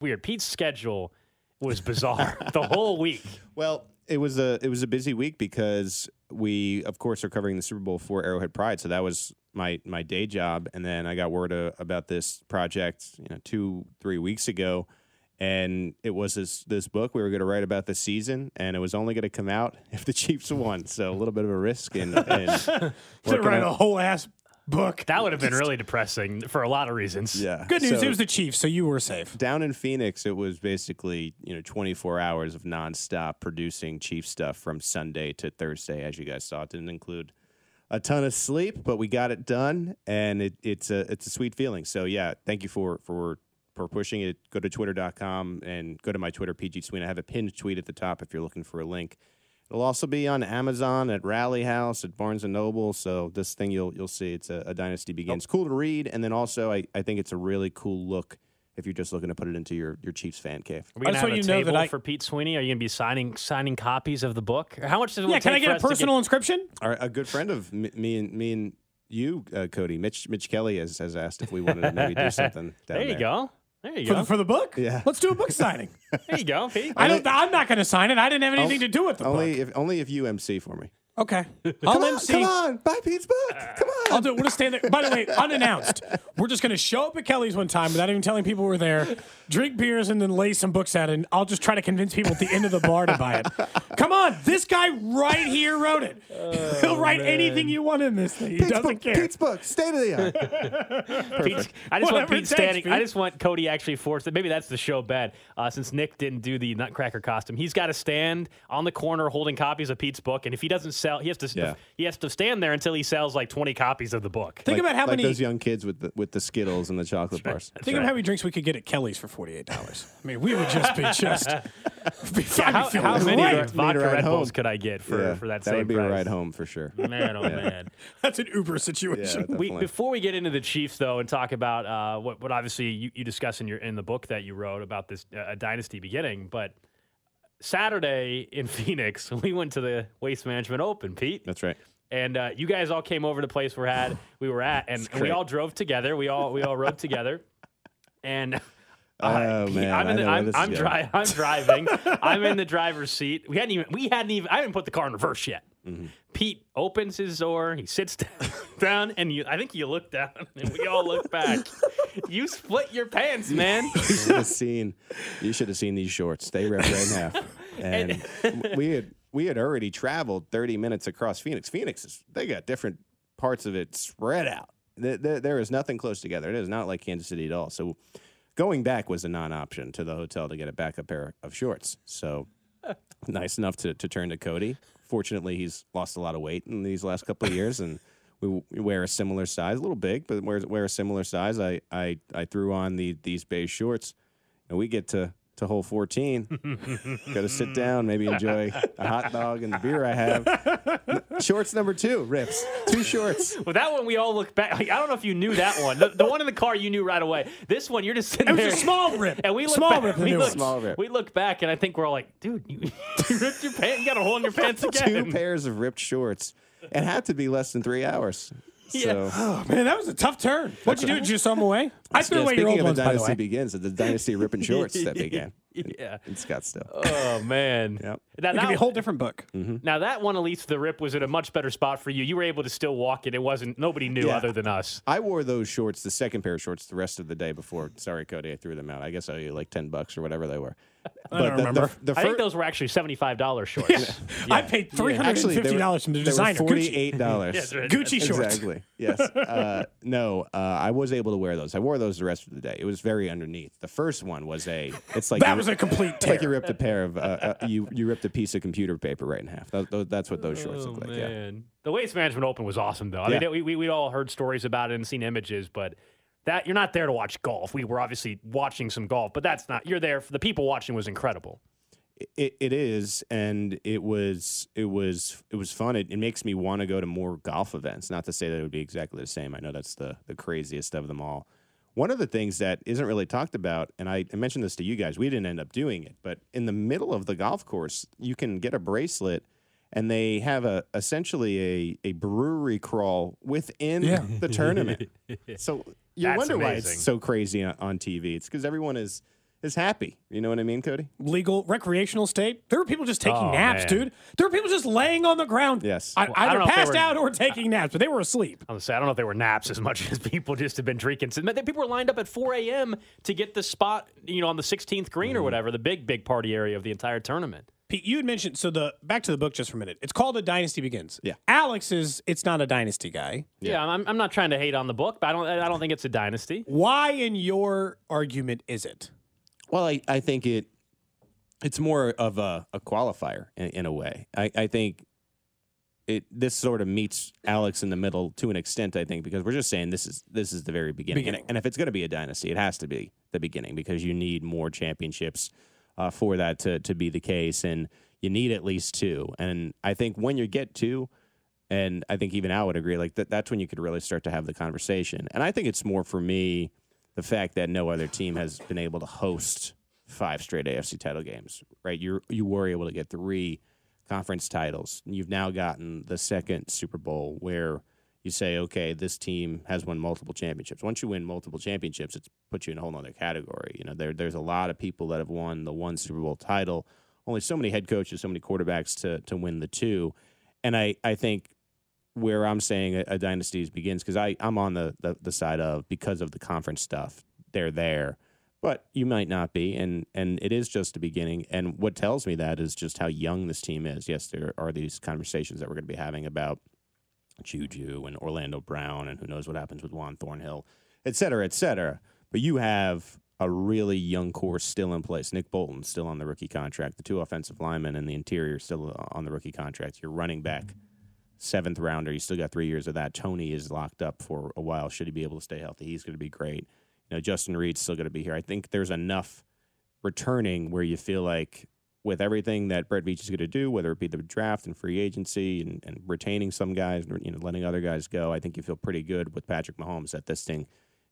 weird. Pete's schedule was bizarre the whole week. Well, it was a it was a busy week because we, of course, are covering the Super Bowl for Arrowhead Pride. So that was my my day job, and then I got word uh, about this project, you know, two three weeks ago, and it was this this book we were going to write about the season, and it was only going to come out if the Chiefs won. So a little bit of a risk in, in To write a whole ass book. That would have been really depressing for a lot of reasons. yeah. Good news, So- it was the Chiefs, so you were safe. down in Phoenix, it was basically you know 24 hours of nonstop producing Chief stuff from Sunday to Thursday, as you guys saw. It didn't include a ton of sleep, but we got it done, and it, it's a it's a sweet feeling. So yeah, thank you for for for pushing it. Go to twitter.com and go to my Twitter, PG Sween. I have a pinned tweet at the top if you're looking for a link. It'll also be on Amazon at Rally House at Barnes and Noble. So this thing you'll you'll see it's a, a Dynasty Begins. It's cool to read, and then also I, I think it's a really cool look if you're just looking to put it into your your Chiefs fan cave. Are we I gonna just have want a you to know table that I- for Pete Sweeney? Are you gonna be signing signing copies of the book? Or how much does it Yeah, can I for get a us to personal inscription? Our, a good friend of me, me and me and you, uh, Cody, Mitch Mitch Kelly has, has asked if we wanted to maybe do something. Down There you go. There you For go. the, for the book? Yeah. Let's do a book signing. there you go, Pete. I don't. I'm not going to sign it. I didn't have anything to do with the Only book. if only if you MC for me. Okay. I'll MC. Come on, buy Pete's book. Come on. I'll do it. We'll just stand there. By the way, unannounced. We're just going to show up at Kelly's one time without even telling people we're there, drink beers, and then lay some books out. And I'll just try to convince people at the end of the bar to buy it. Come on. This guy right here wrote it. He'll write anything you want in this thing. He doesn't care. Pete's book, state of the art. Pete's, I just want Whatever it Pete takes, standing. I just want Cody actually forced. It. Maybe that's the show bed. Uh, since Nick didn't do the Nutcracker costume, he's got to stand on the corner holding copies of Pete's book, and if he doesn't sell, he has to. Yeah. He has to stand there until he sells like twenty copies of the book. Think like, about how like many. those young kids with the with the Skittles and the chocolate bars. Think of how many drinks we could get at Kelly's for forty-eight dollars. I mean, we would just be just. be, I'd How, be how many great. Vodka ride Red Bulls could I get for, yeah, for that, that same would be price? a ride home for sure. Man, oh man. That's an Uber Yeah, situation. we, before we get into the Chiefs, though, and talk about uh, what, what obviously you, you discuss in your in the book that you wrote about this uh, dynasty beginning, but Saturday in Phoenix, we went to the Waste Management Open, Pete, That's right. and uh, you guys all came over to the place we had we were at, and, we all drove together. We all we all rode together, and. Oh, man, I'm, in the, I'm, I'm, dri- I'm driving. I'm in the driver's seat. We hadn't even. We hadn't even. I haven't put the car in reverse yet. Mm-hmm. Pete opens his door. He sits down, and you. I think you look down, and we all look back. you split your pants, man. You should have seen. You should have seen these shorts. They ripped right in half. And we had we had already traveled 30 minutes across Phoenix. Phoenix is they got different parts of it spread out. There, there, there is nothing close together. It is not like Kansas City at all. So going back was a non-option to the hotel to get a backup pair of shorts. So nice enough to, to turn to Cody. Fortunately, he's lost a lot of weight in these last couple of years, and we, we wear a similar size, a little big, but wear, wear a similar size. I, I, I threw on the these beige shorts, and we get to to hole 14. Got to sit down, maybe enjoy a hot dog and the beer I have. Shorts number two rips. Two shorts. Well, that one we all look back. Like, I don't know if you knew that one. The, the one in the car you knew right away. This one you're just sitting there. It was a small rip. And we look small back, rip. We look. Small rip. We look back, and I think we're all like, dude, you, you ripped your pants. You got a hole in your pants again. Two pairs of ripped shorts. It had to be less than three hours. Yeah. So, Oh man, that was a tough turn. What'd you do? Did you throw them away? I threw yeah, away your speaking old of the ones, by the dynasty way. begins, the dynasty ripping shorts that began yeah. in Scottsdale. Oh man. Yep. Now, It could be a whole different book. Mm-hmm. now that one, at least the rip was in a much better spot for you. You were able to still walk it. It wasn't. Nobody knew Yeah. other than us. I wore those shorts, the second pair of shorts, the rest of the day before. Sorry, Cody, I threw them out. I guess I owe you like ten bucks or whatever they were. I don't remember. The, the I think those were actually seventy-five dollars shorts. I paid three hundred and actually they fifty were- dollars from the they were designer. Gucci. Forty-eight dollars. Yes, right. Gucci shorts. Exactly. Yes. Uh, no, uh, I was able to wear those. I wore those the rest of the day. It was very underneath. The first one was a. It's like That you- was a complete It's like you ripped a pair of uh, uh, you you ripped a piece of computer paper right in half. That, that's what those shorts Oh, look like. Yeah. The Waste Management Open was awesome, though. I Yeah. mean, we, we, we all heard stories about it and seen images, but that you're not there to watch golf. We were obviously watching some golf, but that's not. You're there for the people watching was incredible. It, it is, and it was it was it was fun. It, it makes me want to go to more golf events. Not to say that it would be exactly the same. I know that's the the craziest of them all. One of the things that isn't really talked about, and I, I mentioned this to you guys, we didn't end up doing it, but in the middle of the golf course, you can get a bracelet, and they have a essentially a a brewery crawl within Yeah. the tournament. So you That's wonder why it's so crazy on, on TV. It's because everyone is is happy. You know what I mean, Cody? Legal recreational state. There were people just taking Oh, naps, man. dude. There were people just laying on the ground. Yes. I, Well, don't either know passed were- out or taking naps, but they were asleep. I was gonna say I don't know if they were naps as much as people just have been drinking. So, People were lined up at 4 a.m. to get the spot, you know, on the 16th green Mm-hmm. or whatever, the big big party area of the entire tournament. Pete, you had mentioned so the back to the book just for a minute. It's called A Dynasty Begins. Yeah. Alex is it's not a dynasty guy. Yeah, I'm, I'm not trying to hate on the book, but I don't I don't think it's a dynasty. Why, in your argument, is it? Well, I, I think it it's more of a, a qualifier in, in a way. I, I think it this sort of meets Alex in the middle to an extent. I think because we're just saying this is this is the very beginning, Beginning. And, and if it's going to be a dynasty, it has to be the beginning because you need more championships uh, for that to to be the case, and you need at least two. And I think when you get two. And I think even Al would agree, like that, that's when you could really start to have the conversation. And I think it's more for me the fact that no other team has been able to host five straight AFC title games, right? You you were able to get three conference titles. You've now gotten the second Super Bowl where you say, okay, this team has won multiple championships. Once you win multiple championships, it's put you in a whole other category. You know, there there's a lot of people that have won the one Super Bowl title. Only so many head coaches, so many quarterbacks to to win the two. And I I think where I'm saying a, a dynasty begins because I I'm on the, the the side of because of the conference stuff. They're there, but you might not be, and and it is just the beginning. And what tells me that is just how young this team is. Yes, there are these conversations that we're going to be having about Juju and Orlando Brown, and who knows what happens with Juan Thornhill, et cetera, et cetera. But you have a really young core still in place. Nick Bolton still on the rookie contract. The two offensive linemen and the interior still uh, on the rookie contract. Your running back seventh rounder. You still got three years of that. Tony is locked up for a while. Should he be able to stay healthy? He's going to be great. You know, Justin Reid's still going to be here. I think there's enough returning where you feel like with everything that Brett Veach is going to do, whether it be the draft and free agency and, and retaining some guys, and you know, letting other guys go, I think you feel pretty good with Patrick Mahomes that this thing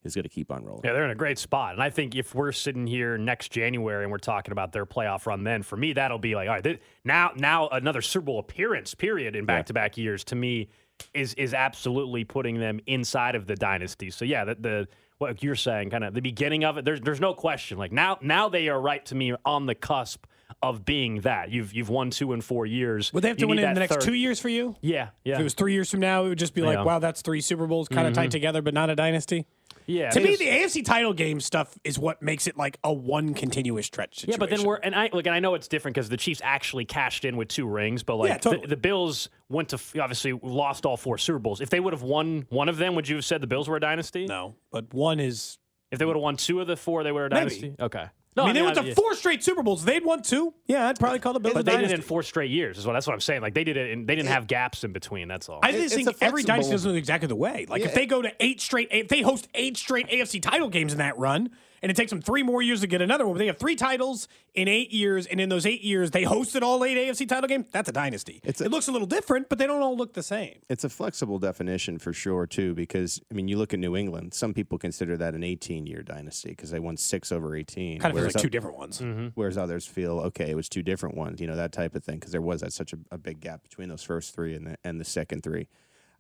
is going to keep on rolling. Yeah, they're in a great spot. And I think if we're sitting here next January and we're talking about their playoff run then, for me, that'll be like, all right, th- now now another Super Bowl appearance, period, in back to back years, to me, is is absolutely putting them inside of the dynasty. So yeah, the, the what you're saying, kind of the beginning of it, there's there's no question. Like now now they are right to me on the cusp of being that. You've you've won two in four years. Would they have to You win it in the next third- two years for you? Yeah, yeah. If it was three years from now, it would just be like, Yeah. Mm-hmm. wow, that's three Super Bowls kind of tied together, but not a dynasty. Yeah. To me, mean, the AFC title game stuff is what makes it like a one continuous stretch Yeah, but then we're and I look, and I know it's different because the Chiefs actually cashed in with two rings, but like Yeah, totally. the, the Bills went to obviously lost all four Super Bowls. If they would have won one of them, would you have said the Bills were a dynasty? no, but one is. If they would have won two of the four, they were a Maybe. dynasty. Okay. No, I mean, they went I- to four straight Super Bowls. They'd won two. Yeah, I'd probably call the Bills but a they did dynasty. it in four straight years. Is what that's what I'm saying. Like they did it, and they didn't have gaps in between. That's all. I just it's think every dynasty flexible- doesn't look exactly the way. Like if they go to eight straight, if they host eight straight AFC title games in that run, and it takes them three more years to get another one, but they have three titles in eight years, and in those eight years they hosted all eight AFC title games. That's a dynasty. It's a- it looks a little different, but they don't all look the same. It's a flexible definition for sure, too, because I mean, you look at New England. Some people consider that an 18-year dynasty because they won six over 18. Kind of whereas like two o- different ones. Mm-hmm. Whereas others feel okay, it was two different ones, you know, that type of thing, because there was that such a, a big gap between those first three and the and the second three.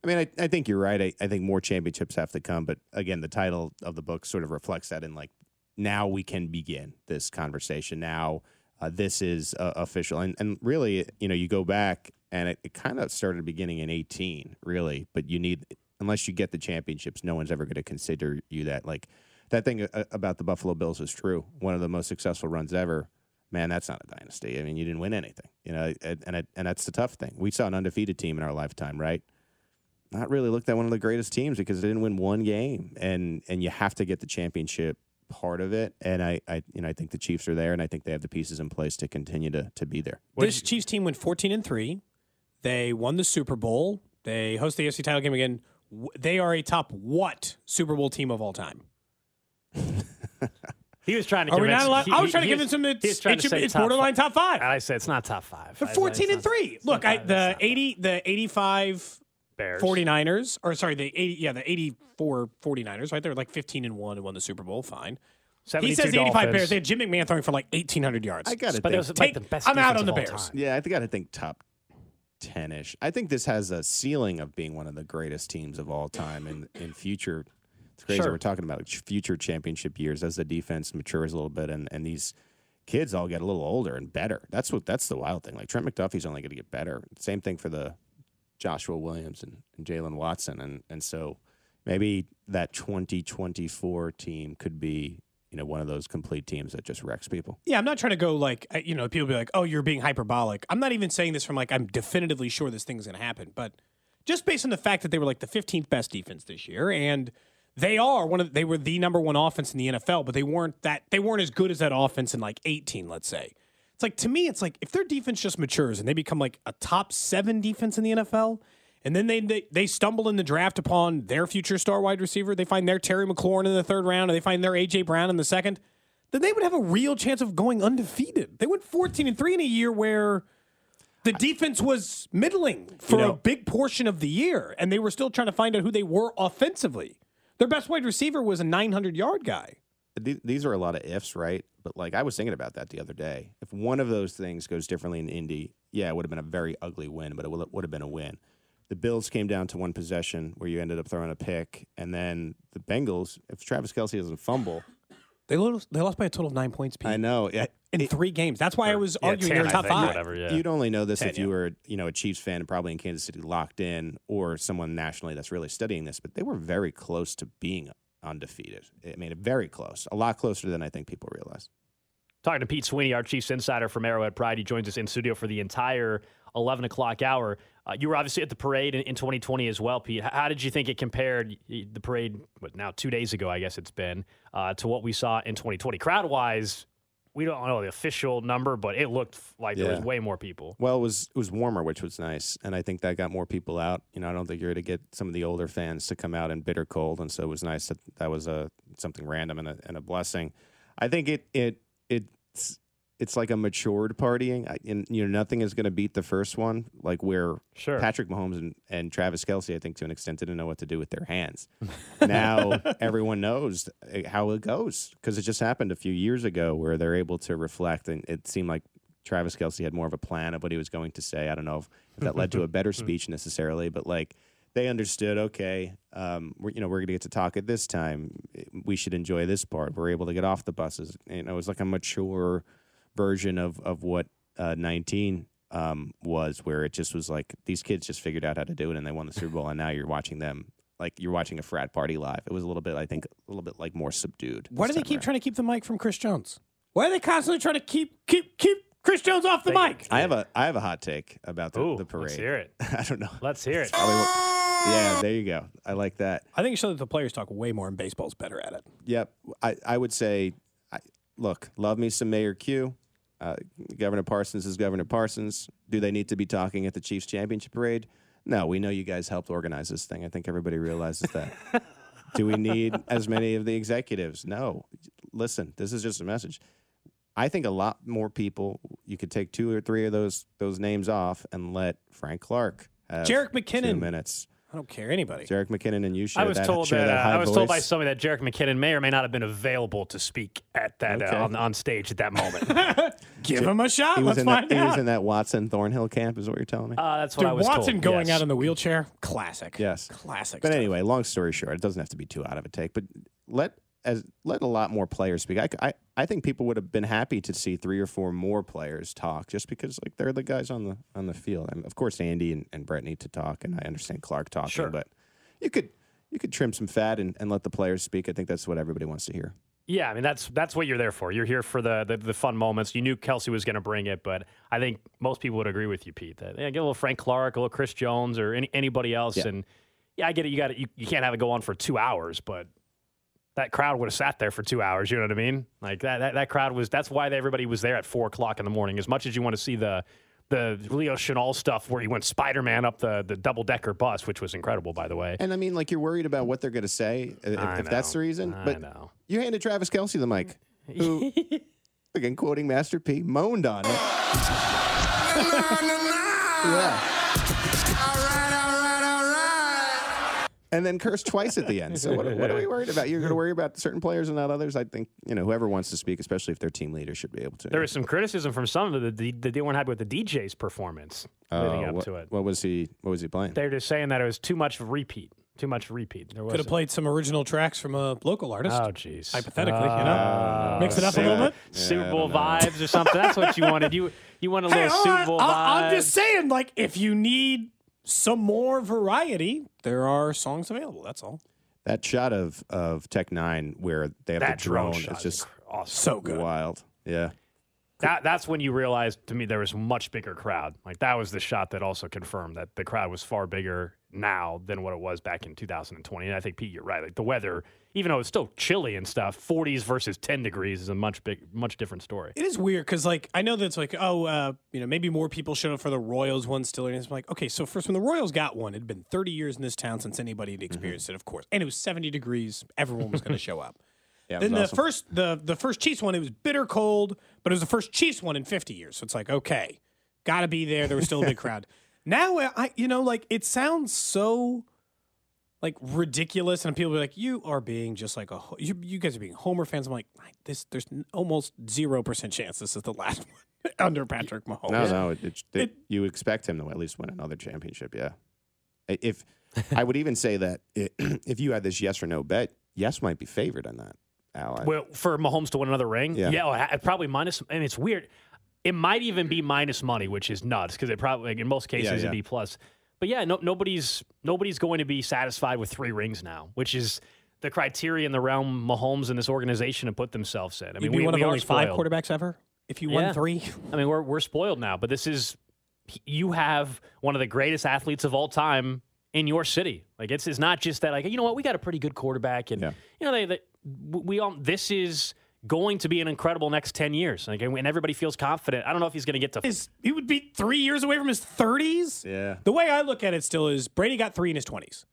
I mean, I, I think you're right. I, I think more championships have to come, but again, the title of the book sort of reflects that in like now we can begin this conversation. Now uh, this is uh, official, and and really, you know, you go back and it, it kind of started beginning in 18, really, but you need unless you get the championships, no one's ever going to consider you that like that thing uh, about the Buffalo Bills is true. One of the most successful runs ever. Man, that's not a dynasty. I mean, you didn't win anything, you know, and and, and that's the tough thing. We saw an undefeated team in our lifetime, right? Not really looked at one of the greatest teams because they didn't win one game, and and you have to get the championship part of it. And I, I you know, I think the Chiefs are there, and I think they have the pieces in place to continue to to be there. This Chiefs team went 14 and 3. They won the Super Bowl. They host the AFC title game again. They are a top what Super Bowl team of all time? he was trying to. Are we convince, not allowed? he- I was he- trying to he him that it's, it should, say it's top borderline top five. And I said it's not top five. They're I- 14 and not- 3. Look, I, the it's not 80 the 85 Bears. 49ers or sorry, the 80 yeah, the 84 49ers, right? They were like 15 and 1 and won the Super Bowl, fine. He says the 85 Dolphins. Bears. They had Jim McMahon throwing for like 1800 yards. I got to But it think. was like Take- the best. I'm out defense on the of all Bears. time. Yeah, I think I got to think top ten ish. I think this has a ceiling of being one of the greatest teams of all time in in future It's crazy. Sure. We're talking about like, future championship years as the defense matures a little bit, and and these kids all get a little older and better. That's what that's the wild thing. Like Trent McDuffie's only going to get better. Same thing for the Joshua Williams and, and Jaylen Watson, and and so maybe that 2024 team could be you know one of those complete teams that just wrecks people. Yeah, I'm not trying to go like you know people be like, oh, you're being hyperbolic. I'm not even saying this from like I'm definitively sure this thing's going to happen, but just based on the fact that they were like the 15th best defense this year, and they are one of they were the number one offense in the NFL, but they weren't that they weren't as good as that offense in like 18, let's say. It's like to me, it's like if their defense just matures and they become like a top seven defense in the NFL, and then they, they they stumble in the draft upon their future star wide receiver, they find their Terry McLaurin in the third round, and they find their AJ Brown in the second, then they would have a real chance of going undefeated. They went 14 and three in a year where the defense was middling for know- a big portion of the year, and they were still trying to find out who they were offensively. Their best wide receiver was a 900 yard guy. Th- These are a lot of ifs, right? But like I was thinking about that the other day. If one of those things goes differently in Indy, yeah, it would have been a very ugly win, but it would would have been a win. The Bills came down to one possession where you ended up throwing a pick, and then the Bengals. If Travis Kelce doesn't fumble, They lost, they lost by a total of nine points Pete, I know. Yeah, in three games. That's why I was Yeah, arguing 10, they're I top think, five. Whatever, yeah. You'd only know this if you yeah. were, you know, a Chiefs fan and probably in Kansas City locked in, or someone nationally that's really studying this. But they were very close to being undefeated. It made it very close, a lot closer than I think people realize. Talking to Pete Sweeney, our Chiefs insider from Arrowhead Pride. He joins us in studio for the entire 11 o'clock hour. Uh, you were obviously at the parade in, in 2020 as well, Pete. How did you think it compared, the parade, what, now two days ago, I guess it's been, uh, to what we saw in 2020? Crowd wise, we don't know the official number, but it looked like there was way more people. Well, it was it was warmer, which was nice, and I think that got more people out. You know, I don't think you're going to get some of the older fans to come out in bitter cold, and so it was nice that that was a something random and a, and a blessing. I think it it it's it's like a matured partying, I, and you know, nothing is going to beat the first one, like where Sure. Patrick Mahomes and, and Travis Kelce, I think to an extent, didn't know what to do with their hands. now everyone knows uh, how it goes because it just happened a few years ago where they're able to reflect, and it seemed like Travis Kelce had more of a plan of what he was going to say. I don't know if, if that led to a better speech necessarily, but like they understood. Okay, um, we're, you know, we're going to get to talk at this time. We should enjoy this part. We're able to get off the buses. You know, it was like a mature version of of what uh, 19 um, was, where it just was like these kids just figured out how to do it and they won the Super Bowl, and now you're watching them like you're watching a frat party live. It was a little bit, I think, a little bit like more subdued. Why do they keep around. trying to keep the mic from Chris Jones? Why are they constantly trying to keep keep keep Chris Jones off the They- mic? I have a I have a hot take about the, Ooh, the parade. let's hear it. I don't know. Let's hear it. Yeah, there you go. I like that. I think it shows that the players talk way more, and baseball's better at it. Yep. I, I would say, I, look, love me some Mayor Q. Uh, Governor Parsons is Governor Parsons. Do they need to be talking at the Chiefs championship parade? No, we know you guys helped organize this thing. I think everybody realizes that. Do we need as many of the executives? No. Listen, this is just a message. I think a lot more people. You could take two or three of those those names off and let Frank Clark have Jerick two minutes. I don't care anybody. Jerick McKinnon and you share I was that. told that, that uh, I was told by somebody that Jerick McKinnon may or may not have been available to speak at that Okay. uh, on, on stage at that moment. Give him a shot. He was Let's in find that, He was in that Watson Thornhill camp, is what you're telling me. Uh, that's what Dude, I was Watson told. going yes. out in the wheelchair, classic. Yes. classic. but stuff. anyway, long story short, it doesn't have to be too out of a take. But let as let a lot more players speak. I, I, I think people would have been happy to see three or four more players talk, just because like they're the guys on the on the field. And of course, Andy and, and Brett need to talk, and I understand Clark talking. Sure. But you could you could trim some fat and, and let the players speak. I think that's what everybody wants to hear. Yeah, I mean that's that's what you're there for. You're here for the the, the fun moments. You knew Kelce was going to bring it, but I think most people would agree with you, Pete. That yeah, get a little Frank Clark, a little Chris Jones, or any, anybody else. Yeah. And yeah, I get it. You got it. You, you can't have it go on for two hours, but that crowd would have sat there for two hours. You know what I mean? Like that that, that crowd was. That's why everybody was there at four o'clock in the morning. As much as you want to see the the Leo Chenal stuff where he went Spider Man up the the double decker bus, which was incredible, by the way. And I mean, like you're worried about what they're going to say uh, if, if that's the reason. I but know. you handed Travis Kelce the mic, who again quoting Master P moaned on it. yeah. And then cursed twice at the end. So what, what are we worried about? You're going to worry about certain players and not others. I think you know whoever wants to speak, especially if their team leader, should be able to. There was some criticism from some of the that they weren't happy with the DJ's performance leading Uh, up what, to it. What was he? What was he playing? They're just saying that it was too much repeat. Too much repeat. There Could have was. played some original tracks from a local artist. Oh, jeez. Hypothetically, you know? Uh, Mix it up a little bit. Super Bowl vibes or something. That's what you wanted. You you want a Hey, little all Super right, Bowl I- I'm just saying, like, if you need some more variety, there are songs available. That's all. That shot of of Tech N9ne where they have that the drone, shot it's is just awesome. So good. wild. Yeah. That that's when you realized to me there was much bigger crowd. Like that was the shot that also confirmed that the crowd was far bigger now than what it was back in 2020. And I think Pete, you're right. Like the weather, even though it's still chilly and stuff, 40s versus 10 degrees is a much big, much different story. It is weird because, like, I know that's like, oh, uh, you know, maybe more people showed up for the Royals one still. And it's like, okay, so first when the Royals got one, it had been 30 years in this town since anybody had experienced it, of course. And it was 70 degrees. Everyone was going to show up. Yeah. Then the awesome. first the the first Chiefs one, it was bitter cold, but it was the first Chiefs one in 50 years. So it's like, okay, got to be there. There was still a big crowd. Now uh, I you know like it sounds so like ridiculous, and people be like, you are being just like a you, you guys are being Homer fans. I'm like, this there's almost zero percent chance this is the last one under Patrick Mahomes. No, no, it, it, It- you expect him to at least win another championship. Yeah. I- If I would even say that i if you had this yes or no bet, yes might be favored on that. Al, Well, for Mahomes to win another ring, Yeah. yeah, well, ha- probably minus. I And it's weird. It might even be minus money, which is nuts because it probably like, in most cases Yeah, yeah. it'd be plus. But yeah, no, nobody's nobody's going to be satisfied with three rings now, which is the criteria in the realm Mahomes and this organization have put themselves in. I mean, You'd be we, one we of are only five spoiled. quarterbacks ever if you Yeah. won three. I mean, we're we're spoiled now, but this is you have one of the greatest athletes of all time in your city. Like it's it's not just that like you know what we got a pretty good quarterback and Yeah. you know they, they we all this is going to be an incredible next 10 years. Like and everybody feels confident. I don't know if he's going to get to Is he would be three years away from his 30s? yeah. The way I look at it still is Brady got three in his 20s.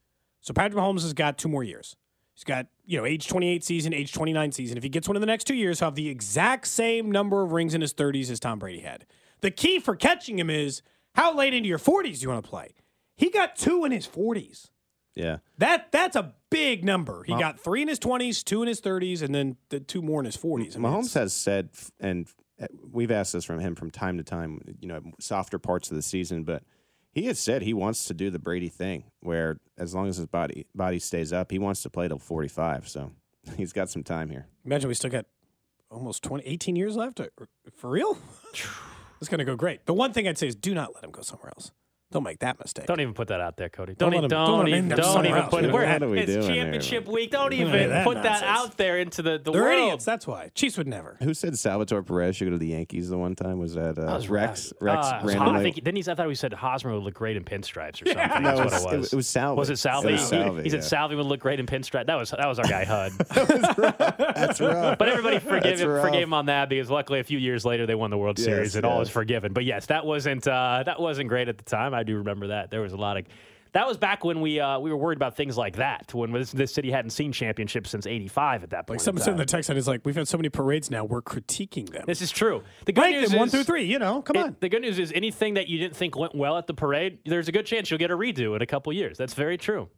So Patrick Mahomes has got two more years. He's got, you know, age 28 season, age 29 season. If he gets one in the next two years, he'll have the exact same number of rings in his 30s as Tom Brady had. The key for catching him is how late into your 40s do you want to play? He got two in his 40s. Yeah. That That's a big number. He got three in his 20s, two in his 30s, and then the two more in his 40s. I mean, Mahomes it's- has said, and uh, we've asked this from him from time to time, you know, softer parts of the season, but he has said he wants to do the Brady thing where as long as his body body stays up, he wants to play till 45. So he's got some time here. Imagine we still got almost 20, 18 years left. For real? it's going to go great. The one thing I'd say is do not let him go somewhere else. Don't make that mistake. Don't even put that out there, Cody. Don't Don't, let even, him- don't, don't even, in don't even put it. What We're are we it's doing here, championship week. Don't Don't even that put that out there into the, the They're world. idiots. That's why. Chiefs would never. Who said Salvador Perez should go to the Yankees the one time? Was that, uh, That was Rex? Rex Uh, I think didn't he? I thought he said Hosmer would look great in pinstripes or something. no, That's it was, what it was. it was Salvy. Was it Salvy? It was Salvy, he said yeah. Salvy would look great in pinstripe. That was that was our guy Hud. That's rough. But everybody forgave him, forgave him on that because luckily a few years later they won the World Series and all is forgiven. But yes, that wasn't uh, that wasn't great at the time. I do remember that. There was a lot of that was back when we uh, we were worried about things like that. When this, this city hadn't seen championships since '85 at that point. Like someone said in the text line is like, we've had so many parades now, we're critiquing them. This is true. The good Rank news them one is- through three. You know, come It- on. the good news is anything that you didn't think went well at the parade, there's a good chance you'll get a redo in a couple years. That's very true.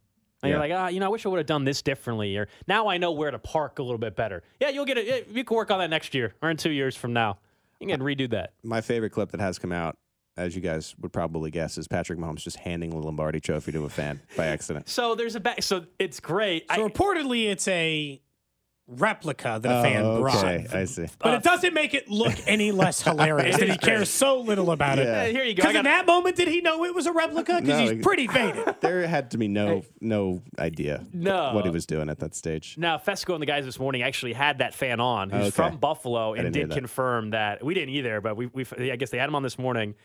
And you're like, ah, you know, I wish I would have done this differently, or now I know where to park a little bit better. Yeah, you'll get it. You can work on that next year or in two years from now. You can redo that. My favorite clip that has come out, as you guys would probably guess, is Patrick Mahomes just handing the Lombardi trophy to a fan by accident. So there's a back. So it's great. So I, reportedly, it's a replica that a fan Oh, brought. okay, I see. But it doesn't make it look any less hilarious that he cares so little about Yeah. it. Hey, here you go. I Because in that moment, did he know it was a replica? Because No, he's he- pretty faded. There had to be no no idea No. what he was doing at that stage. Now, Fesco and the guys this morning actually had that fan on who's oh, Okay. from Buffalo and didn't did that. confirm that we didn't either, but we, we I guess they had him on this morning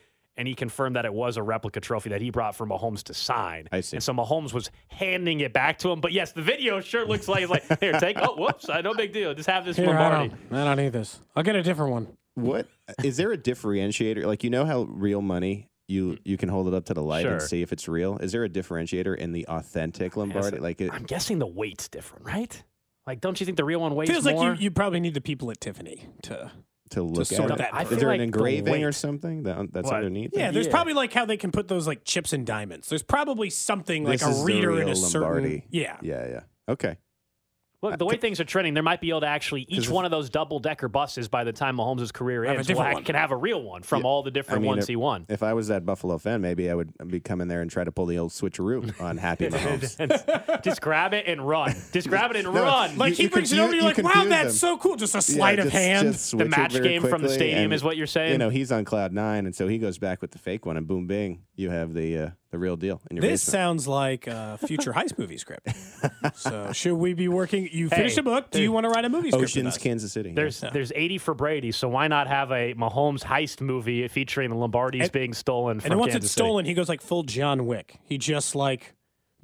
and he confirmed that it was a replica trophy that he brought for Mahomes to sign. I see. And so Mahomes was handing it back to him. But yes, the video sure looks like he's like, here, take. Oh, whoops, uh, no big deal. Just have this Here, I Lombardi. don't, I don't need this. I'll get a different one. What is there a differentiator? Like you know how real money you you can hold it up to the light and see if it's real. Is there a differentiator in the authentic Lombardi? Like it, I'm guessing the weight's different, right? Like, don't you think the real one weighs Feels like more? you, you probably need the people at Tiffany to. To look sort at that? I Is there like an the engraving or something that, that's What? underneath? Yeah, it? there's Yeah. probably like how they can put those like chips and diamonds. There's probably something like a reader in real a certain. Yeah. Yeah, yeah. Okay. Look, the way things are trending, there might be able to actually each one of those double decker buses by the time Mahomes' career Have ends will ha- can have a real one from all the different I mean, ones if- he won. If I was that Buffalo fan, maybe I would be coming there and try to pull the old switcheroo on Happy Mahomes. Just grab it and run. Just grab it and No, run. Like he you brings it confuse- over, you're you like, wow, confuse that's them. so cool. Just a Yeah, sleight of just- hand. just switch it match very game from the quickly, stadium and, is what you're saying? You know, he's on cloud nine, and so he goes back with the fake one, and boom, bing, you have the uh, the real deal in your This basement. sounds like a future heist movie script. so should we be working? You finished a book. Do you want to write a movie script? with Oceans. Kansas City. There's there's 80 for Brady, so why not have a Mahomes heist movie featuring the Lombardis And- being stolen from And then once Kansas it's City? stolen, he goes like full John Wick. He just like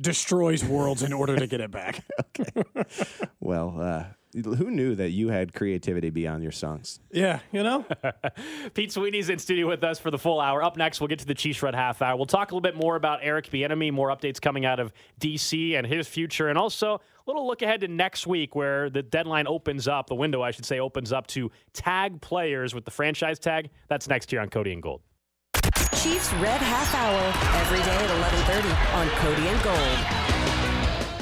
destroys worlds in order to get it back. Okay. Well, uh, who knew that you had creativity beyond your songs? yeah, you know. Pete Sweeney's in studio with us for the full hour. Up next, we'll get to the Chiefs Red Half Hour. We'll talk a little bit more about Eric Bieniemy, more updates coming out of DC and his future, and also a little look ahead to next week where the deadline opens up, the window, I should say, opens up to tag players with the franchise tag. That's next year on Cody and Gold. Chiefs Red Half Hour every day at 11:30 on Cody and Gold.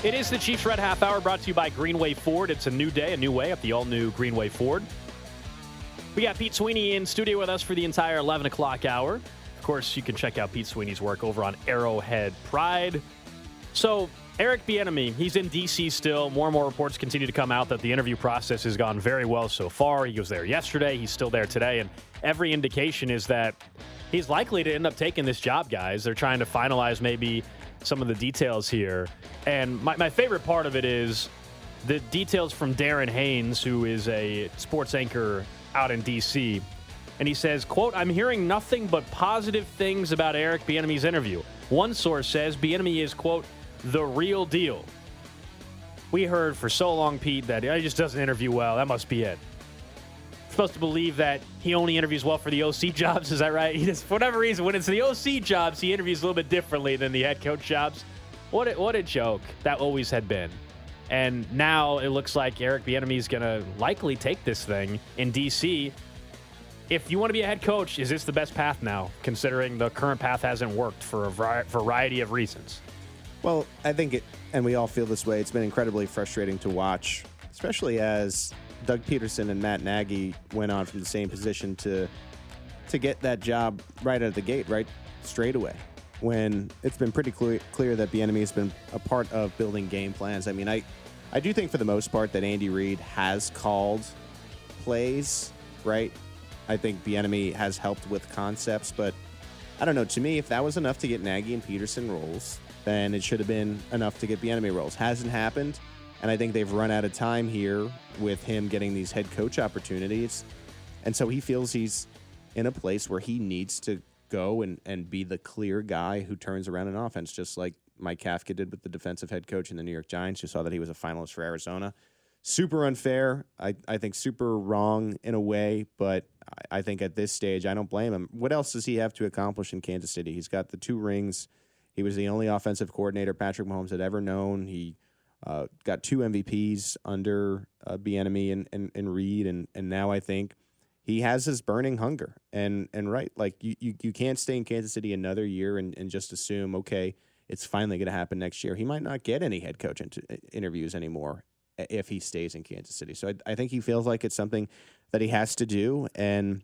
It is the Chiefs Red Half Hour brought to you by Greenway Ford. It's a new day, a new way at the all new Greenway Ford. We got Pete Sweeney in studio with us for the entire 11 o'clock hour. Of course, you can check out Pete Sweeney's work over on Arrowhead Pride. So, Eric Bieniemy, he's in D.C. still. More and more reports continue to come out that the interview process has gone very well so far. He was there yesterday. He's still there today, and every indication is that he's likely to end up taking this job. Guys, they're trying to finalize maybe some of the details here. And my, my favorite part of it is the details from Darren Haynes, who is a sports anchor out in D.C. And he says, quote, I'm hearing nothing but positive things about Eric Bieniemy's interview. One source says Bieniemy is, quote, the real deal. We heard for so long, Pete, that he just doesn't interview well. That must be it. Supposed to believe that he only interviews well for the OC jobs. Is that right? He just, for whatever reason, when it's the OC jobs, he interviews a little bit differently than the head coach jobs. What a, what a joke that always had been. And now it looks like Eric Bieniemy is going to likely take this thing in DC. If you want to be a head coach, is this the best path now, considering the current path hasn't worked for a variety of reasons? Well, I think it, and we all feel this way. It's been incredibly frustrating to watch, especially as Doug Pederson and Matt Nagy went on from the same position to to get that job right out of the gate, right straight away. When it's been pretty clear, clear that Bieniemy has been a part of building game plans. I mean, I I do think for the most part that Andy Reid has called plays, right? I think Bieniemy has helped with concepts, but I don't know. To me, if that was enough to get Nagy and Pederson roles, then it should have been enough to get Bieniemy roles. Hasn't happened, and I think they've run out of time here with him getting these head coach opportunities, and so he feels he's in a place where he needs to go and, and be the clear guy who turns around an offense, just like Mike Kafka did with the defensive head coach in the New York Giants, who saw that he was a finalist for Arizona. Super unfair. I, I think super wrong in a way, but I, I think at this stage, I don't blame him. What else does he have to accomplish in Kansas City? He's got the two rings. He was the only offensive coordinator Patrick Mahomes had ever known. He uh, got two MVPs under uh, Bieniemy and, and, and Reid, and, and now I think he has his burning hunger. And and right, like you, you, you can't stay in Kansas City another year and, and just assume, okay, it's finally going to happen next year. He might not get any head coach inter- interviews anymore if he stays in Kansas City. So I, I think he feels like it's something that he has to do, and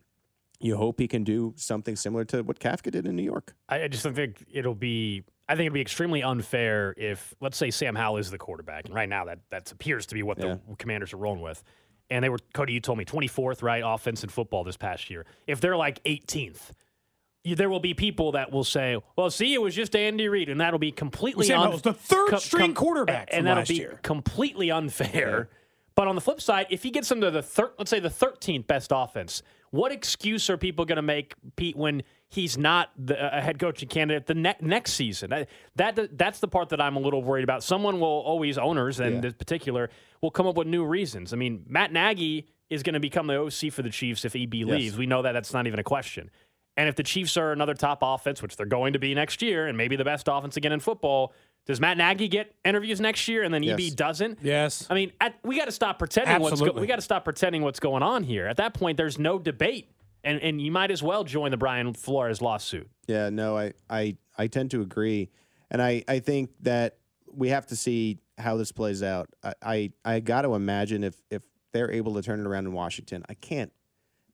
you hope he can do something similar to what Kafka did in New York. I just don't think it'll be. I think it'd be extremely unfair if, let's say, Sam Howell is the quarterback, and right now that that appears to be what Yeah. the Commanders are rolling with. And they were Cody. You told me 24th, right, offense in football this past year. If they're like 18th, you, there will be people that will say, "Well, see, it was just Andy Reid," and that'll be completely Sam un- Howell's the third com- string com- quarterback and from that'll last be year. completely unfair. But on the flip side, if he gets them to the thir- let's say the 13th best offense, what excuse are people going to make Pete when he's not the, uh, a head coaching candidate the ne- next season? That, that that's the part that I'm a little worried about. Someone will always owners and Yeah. in particular will come up with new reasons. I mean, Matt Nagy is going to become the OC for the Chiefs if EB leaves. We know that that's not even a question. And if the Chiefs are another top offense, which they're going to be next year, and maybe the best offense again in football, does Matt Nagy get interviews next year and then EB Yes. doesn't? Yes. I mean, at, we got to stop pretending what's go- Absolutely. we got to stop pretending what's going on here. At that point, there's no debate, and and you might as well join the Brian Flores lawsuit. Yeah, no, I, I, I tend to agree, and I, I think that we have to see how this plays out. I I, I got to imagine if if they're able to turn it around in Washington, I can't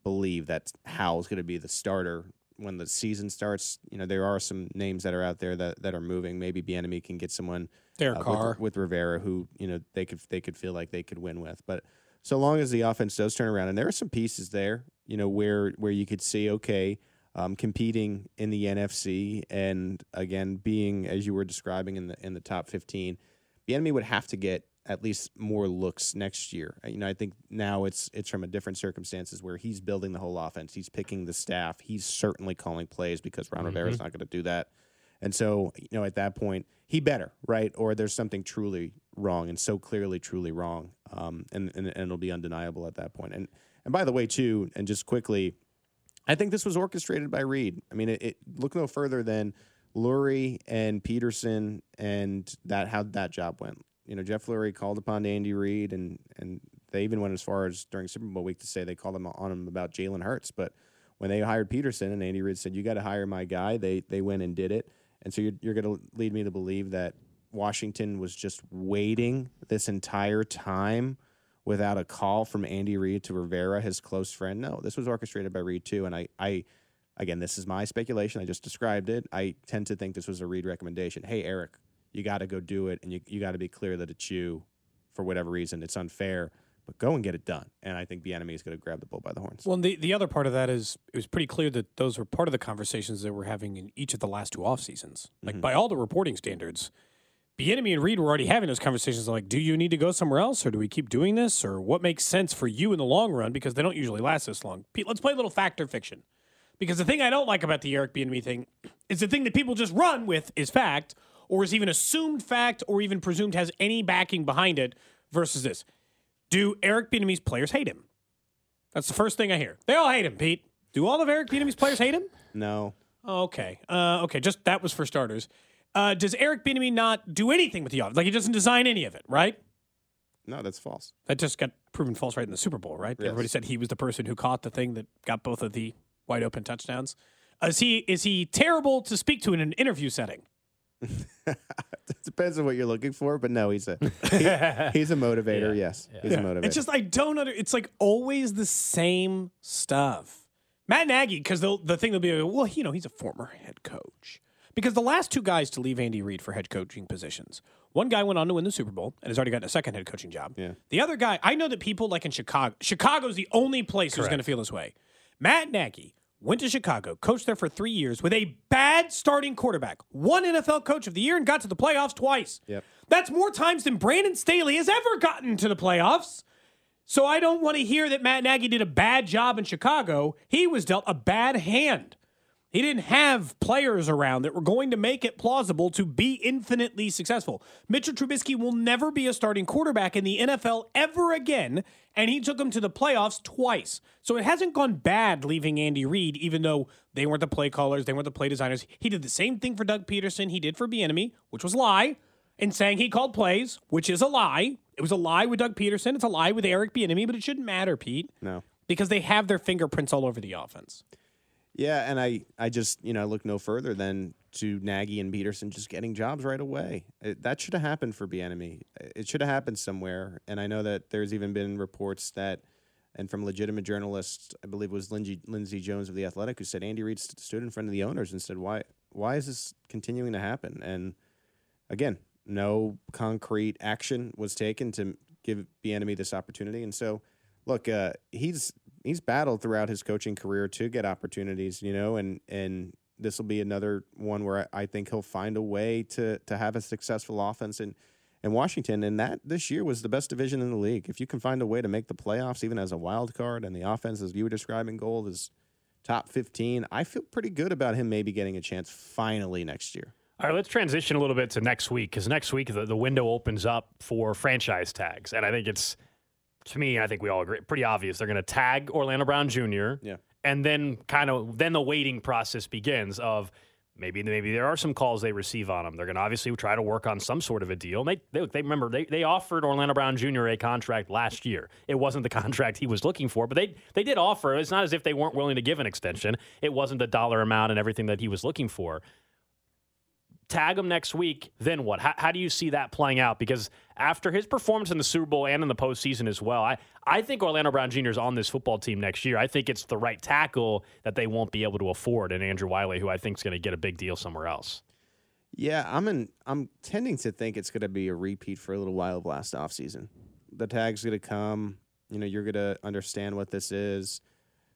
believe that Howell's going to be the starter when the season starts. You know, there are some names that are out there that, that are moving. Maybe Bieniemy can get someone Derek uh, Carr. with, with Rivera who you know they could they could feel like they could win with. But so long as the offense does turn around, and there are some pieces there, you know, where where you could see okay. Um, competing in the NFC and again being as you were describing in the in the top 15 Bieniemy would have to get at least more looks next year. Uh, You know, I think now it's it's from a different circumstances where he's building the whole offense. He's picking the staff. He's certainly calling plays because Ron Rivera's not going to do that. And so, you know, at that point, he better, right? Or there's something truly wrong and so clearly truly wrong. Um, and, and and it'll be undeniable at that point. And and by the way, too, and just quickly, I think this was orchestrated by Reid. I mean, it, it look no further than Lurie and Pederson and that how that job went. You know, Jeff Lurie called upon Andy Reid, and and they even went as far as during Super Bowl week to say they called him on him about Jalen Hurts. But when they hired Pederson and Andy Reid said, "You got to hire my guy," they they went and did it. And so you're, you're going to lead me to believe that Washington was just waiting this entire time without a call from Andy Reid to Rivera, his close friend. No, this was orchestrated by Reid too. And I, I, again, this is my speculation. I just described it. I tend to think this was a Reid recommendation. Hey, Eric, you got to go do it, and you you got to be clear that it's you. For whatever reason, it's unfair, but go and get it done. And I think Bieniemy is going to grab the bull by the horns. Well, the, the other part of that is it was pretty clear that those were part of the conversations that we're having in each of the last two off seasons. Like mm-hmm. by all the reporting standards, Bieniemy and Reid were already having those conversations. Like, do you need to go somewhere else, or do we keep doing this, or what makes sense for you in the long run? Because they don't usually last this long. Pete, let's play a little fact or fiction. Because the thing I don't like about the Eric B and Bieniemy thing is the thing that people just run with is fact, or is even assumed fact, or even presumed has any backing behind it. Versus this, do Eric Bieniemy's players hate him? That's the first thing I hear. They all hate him, Pete. Do all of Eric Bieniemy's players hate him? no, Oh, okay. Uh, okay. Just that was for starters. Uh, does Eric Bieniemy not do anything with the offense? Like he doesn't design any of it, right? no, that's false. That just got proven false right in the Super Bowl, right? Everybody said he was the person who caught the thing that got both of the wide open touchdowns. Uh, is he is he terrible to speak to in an interview setting? It depends on what you're looking for, but no, he's a he- he's a motivator. Yes, he's a motivator. It's just I don't under. It's like always the same stuff. Matt Nagy, because the the thing they'll be well, you know, he's a former head coach. Because the last two guys to leave Andy Reid for head coaching positions, one guy went on to win the Super Bowl and has already gotten a second head coaching job. Yeah. The other guy, I know that people like in Chicago, Chicago's the only place who's going to feel this way. Matt Nagy went to Chicago, coached there for three years with a bad starting quarterback, one NFL coach of the year, and got to the playoffs twice. Yep. That's more times than Brandon Staley has ever gotten to the playoffs. So I don't want to hear that Matt Nagy did a bad job in Chicago. He was dealt a bad hand. He didn't have players around that were going to make it plausible to be infinitely successful. Mitchell Trubisky will never be a starting quarterback in the NFL ever again, and he took him to the playoffs twice. So it hasn't gone bad leaving Andy Reid, even though they weren't the play callers, they weren't the play designers. He did the same thing for Doug Pederson he did for Bieniemy, which was lie, and saying he called plays, which is a lie. It was a lie with Doug Pederson. It's a lie with Eric Bieniemy, but it shouldn't matter, Pete, no. because they have their fingerprints all over the offense. Yeah, and I, I just, you know, I look no further than to Nagy and Pederson just getting jobs right away. It, that should have happened for Bieniemy. It should have happened somewhere. And I know that there's even been reports that, and from legitimate journalists, I believe it was Lindsay, Lindsay Jones of the Athletic, who said Andy Reid st- stood in front of the owners and said, "Why, why is this continuing to happen?" And again, no concrete action was taken to give Bieniemy this opportunity. And so, look, uh, he's he's battled throughout his coaching career to get opportunities, you know, and and this will be another one where I, I think he'll find a way to to have a successful offense in in Washington. And that this year was the best division in the league. If you can find a way to make the playoffs, even as a wild card, and the offense, as you were describing, gold is top fifteen, I feel pretty good about him maybe getting a chance finally next year. All right, let's transition a little bit to next week because next week the, the window opens up for franchise tags. And I think it's, to me, I think we all agree, pretty obvious. They're going to tag Orlando Brown Jr. Yeah. And then kind of, then the waiting process begins of maybe maybe there are some calls they receive on him. They're going to obviously try to work on some sort of a deal. They, they, they remember, they, they offered Orlando Brown Jr. a contract last year. It wasn't the contract he was looking for, but they, they did offer. It's not as if they weren't willing to give an extension. It wasn't the dollar amount and everything that he was looking for tag him next week, then what? How, how do you see that playing out? Because after his performance in the Super Bowl and in the postseason as well, I, I think Orlando Brown Jr. is on this football team next year. I think it's the right tackle that they won't be able to afford, and Andrew Wylie, who I think is going to get a big deal somewhere else. Yeah, I'm in, I'm tending to think it's going to be a repeat for a little while of last offseason. The tag's going to come. You know, you're going to understand what this is.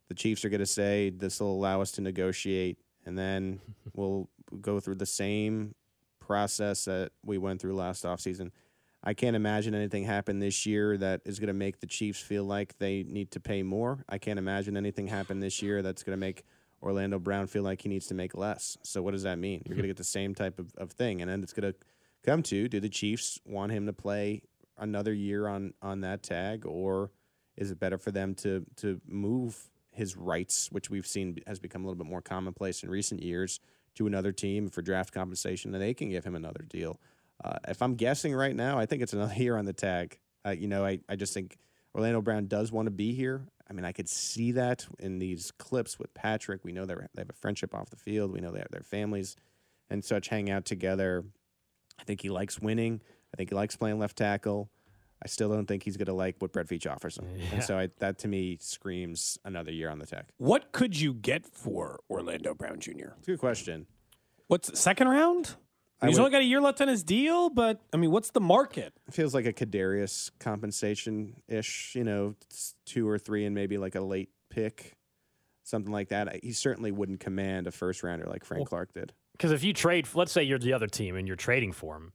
The Chiefs are going to say this will allow us to negotiate, and then we'll go through the same process that we went through last offseason. I can't imagine anything happen this year that is going to make the Chiefs feel like they need to pay more. I can't imagine anything happen this year that's going to make Orlando Brown feel like he needs to make less. So what does that mean? You're going to get the same type of, of thing, and then it's going to come to: Do the Chiefs want him to play another year on on that tag, or is it better for them to to move his rights, which we've seen has become a little bit more commonplace in recent years, to another team for draft compensation, and they can give him another deal? Uh, if I'm guessing right now, I think it's another year on the tag. Uh, you know, I, I just think Orlando Brown does want to be here. I mean, I could see that in these clips with Patrick. We know they they have a friendship off the field. We know they have their families and such hang out together. I think he likes winning. I think he likes playing left tackle. I still don't think he's going to like what Brett Veach offers him. And so I, that to me screams another year on the tech. What could you get for Orlando Brown Jr.? It's a good question. What's second round? I He's would- only got a year left on his deal, but I mean, what's the market? It feels like a Kadarius compensation ish, you know, two or three and maybe like a late pick, something like that. He certainly wouldn't command a first rounder like Frank Clark did. Because if you trade, let's say you're the other team and you're trading for him,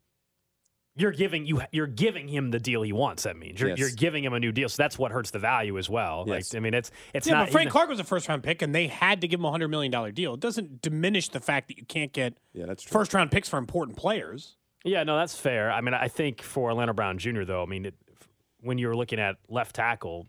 you're giving you you're giving him the deal he wants. That means you're, Yes. you're giving him a new deal. So that's what hurts the value as well. Yes. Like I mean, it's it's yeah, not but Frank he's Clark was a first round pick, and they had to give him a hundred million dollar deal. It doesn't diminish the fact that you can't get Yeah, that's true. first round picks for important players. Yeah, no, that's fair. I mean, I think for Orlando Brown Jr., though, I mean, it, when you were looking at left tackle,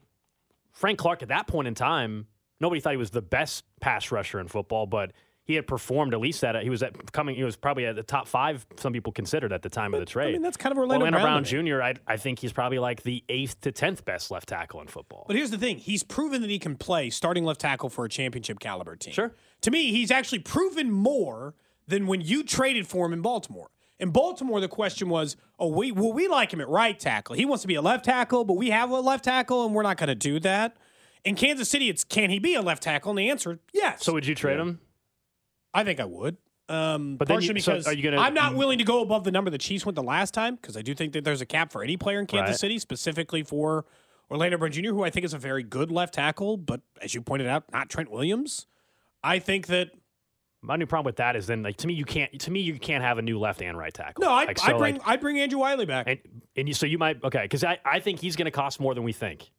Frank Clark at that point in time, nobody thought he was the best pass rusher in football, but he had performed at least at he was at coming. He was probably at the top five. Some people considered at the time of the trade. I mean, that's kind of Orlando, Orlando Brown, to me. Jr. I, I think he's probably like the eighth to tenth best left tackle in football. But here's the thing: he's proven that he can play starting left tackle for a championship caliber team. Sure. To me, he's actually proven more than when you traded for him in Baltimore. In Baltimore, the question was, "Oh, we well, we like him at right tackle. He wants to be a left tackle, but we have a left tackle, and we're not going to do that." In Kansas City, it's can he be a left tackle? And the answer, yes. so would you trade him? I think I would. Um, But then partially you- so because you gonna- I'm not willing to go above the number the Chiefs went the last time because I do think that there's a cap for any player in Kansas Right. City, specifically for Orlando Brown Jr., who I think is a very good left tackle, but as you pointed out, not Trent Williams. I think that My new problem with that is then like to me you can't to me you can't have a new left and right tackle. no, I like, I bring like, I bring Andrew Wylie back. and and you, so you might okay because I, I think he's going to cost more than we think.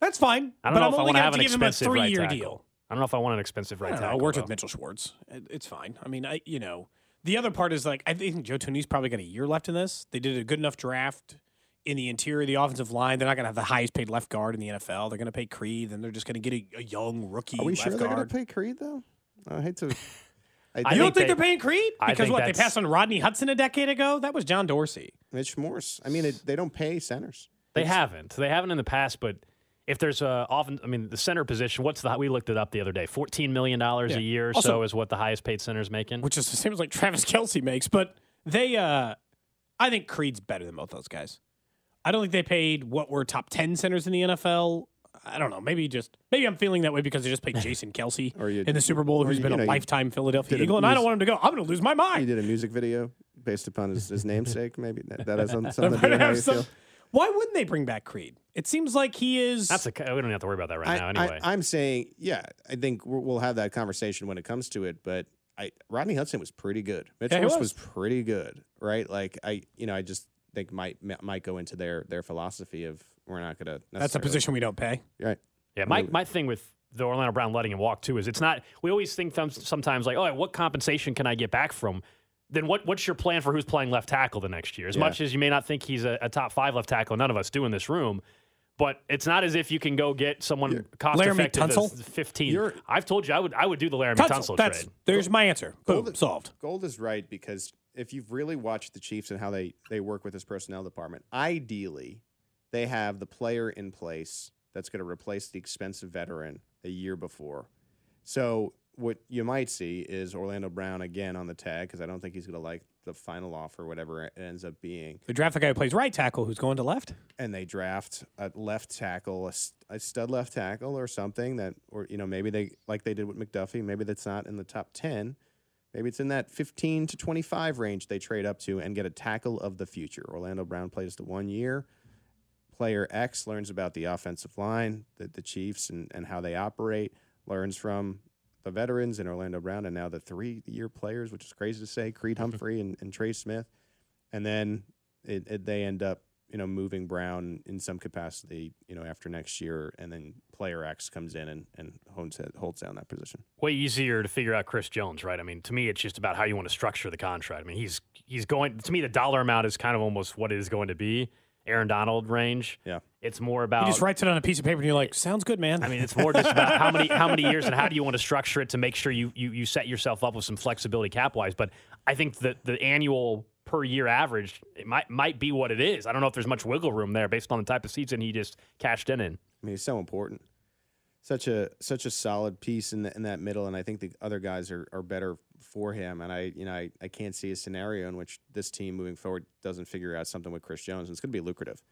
That's fine. I don't but know I'm if only want to gonna have an give him a expensive right three-year tackle. deal. I don't know if I want an expensive right I don't know. I worked though. with Mitchell Schwartz. It's fine. I mean, I you know the other part is like I think Joe Thuney's probably got a year left in this. They did a good enough draft in the interior of the offensive line. They're not going to have the highest paid left guard in the NFL. They're going to pay Creed, and they're just going to get a, a young rookie Are we left sure they're going to pay Creed though? I hate to. I I you think don't think think they- they're paying Creed because think what they passed on Rodney Hudson a decade ago? That was John Dorsey. Mitch Morse. I mean, it, they don't pay centers. They haven't. They haven't in the past, but if there's a often, I mean, the center position. What's the? We looked it up the other day. Fourteen million dollars Yeah. a year or Also- so is what the highest paid center's making. which is the same as like Travis Kelce makes. But they, uh I think Creed's better than both those guys. I don't think they paid what were top ten centers in the NFL. I don't know. Maybe just maybe I'm feeling that way because they just paid Jason Kelce Or you- in the Super Bowl, or who's you- been you know, a lifetime Philadelphia did Eagle, and I don't want him to go. I'm going to lose my mind. He did a music video based upon his, his namesake. Maybe that, that has something to do with how you some- feel. Why wouldn't they bring back Creed? It seems like he is. That's a. We don't have to worry about that right I, now. Anyway, I, am saying, yeah, I think we'll we'll have that conversation when it comes to it. But I, Rodney Hudson was pretty good. Mitch Yeah, was. was. pretty good, right? Like I, you know, I just think might might go into their their philosophy of we're not going to. that's a position we don't pay. right? Yeah, my, my thing with the Orlando Brown letting him walk too is it's not. We always think them- sometimes like, oh, what compensation can I get back from? Then what? What's your plan for who's playing left tackle the next year? As Yeah. much as you may not think he's a, a top five left tackle, none of us do in this room. But it's not as if you can go get someone cost Laramie effective as Tunsil? fifteen. You're- I've told you I would I would do the Laremy Tunsil, Tunsil that's trade. there's my answer. Boom, Gold- solved. Gold is right because if you've really watched the Chiefs and how they they work with this personnel department, ideally they have the player in place that's going to replace the expensive veteran a year before. So what you might see is Orlando Brown again on the tag because I don't think he's going to like the final offer, whatever it ends up being. They draft the guy who plays right tackle who's going to left. And they draft a left tackle, a stud left tackle, or something that, or you know, maybe they like they did with McDuffie. Maybe that's not in the top ten. Maybe it's in that 15 to 25 range they trade up to and get a tackle of the future. Orlando Brown plays the one year. Player X learns about the offensive line, the, the Chiefs, and, and how they operate, learns from the veterans and Orlando Brown, and now the three year players, which is crazy to say, Creed mm-hmm. Humphrey and, and Trey Smith. And then it, it, they end up, you know, moving Brown in some capacity, you know, after next year, and then player X comes in and, and holds, holds down that position. way easier to figure out Chris Jones, right? I mean, to me, it's just about how you want to structure the contract. I mean, he's he's going to me. The dollar amount is kind of almost what it is going to be. Aaron Donald range. Yeah. It's more about He about. just writes it on a piece of paper and you're like, sounds good, man. I mean, it's more just about how many how many years and how do you want to structure it to make sure you you, you set yourself up with some flexibility cap wise. But I think that the annual per year average it might might be what it is. I don't know if there's much wiggle room there based on the type of season he just cashed in in. I mean, he's so important. Such a such a solid piece in the, in that middle, and I think the other guys are, are better for him. And I you know I, I can't see a scenario in which this team moving forward doesn't figure out something with Chris Jones. And it's going to be lucrative.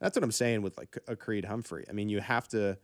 That's what I'm saying with like a Creed Humphrey. I mean, you have to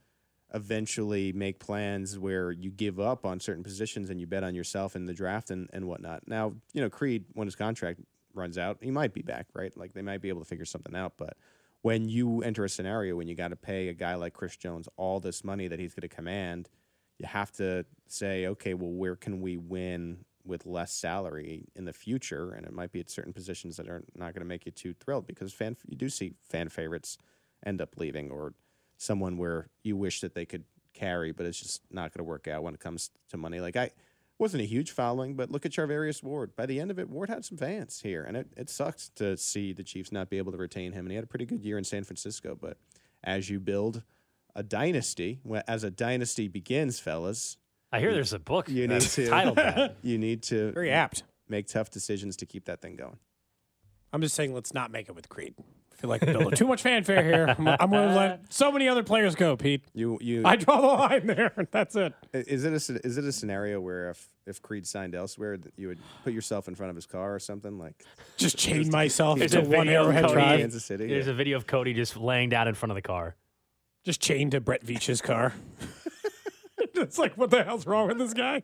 eventually make plans where you give up on certain positions and you bet on yourself in the draft and, and whatnot. Now, you know, Creed, when his contract runs out, he might be back, right? Like they might be able to figure something out. But when you enter a scenario when you got to pay a guy like Chris Jones all this money that he's going to command, you have to say, okay, well, where can we win with less salary in the future? And it might be at certain positions that are not going to make you too thrilled because fan you do see fan favorites end up leaving or someone where you wish that they could carry, but it's just not going to work out when it comes to money. Like I wasn't a huge following, but look at Charvarius Ward. By the end of it, Ward had some fans here, and it, it sucks to see the Chiefs not be able to retain him. And he had a pretty good year in San Francisco. But as you build a dynasty, as a dynasty begins, fellas, I hear there's a book you need that's to titled that. you need to Very apt. make tough decisions to keep that thing going. I'm just saying, let's not make it with Creed. I feel like building too much fanfare here. I'm, I'm going to let so many other players go, Pete. You you I draw the line there. That's it. Is it a is it a scenario where if if Creed signed elsewhere, that you would put yourself in front of his car or something like Just chain myself There's to a one video of arrowhead drive. Kansas City? There's Yeah. a video of Cody just laying down in front of the car. Just chained to Brett Veach's car. it's like, what the hell's wrong with this guy?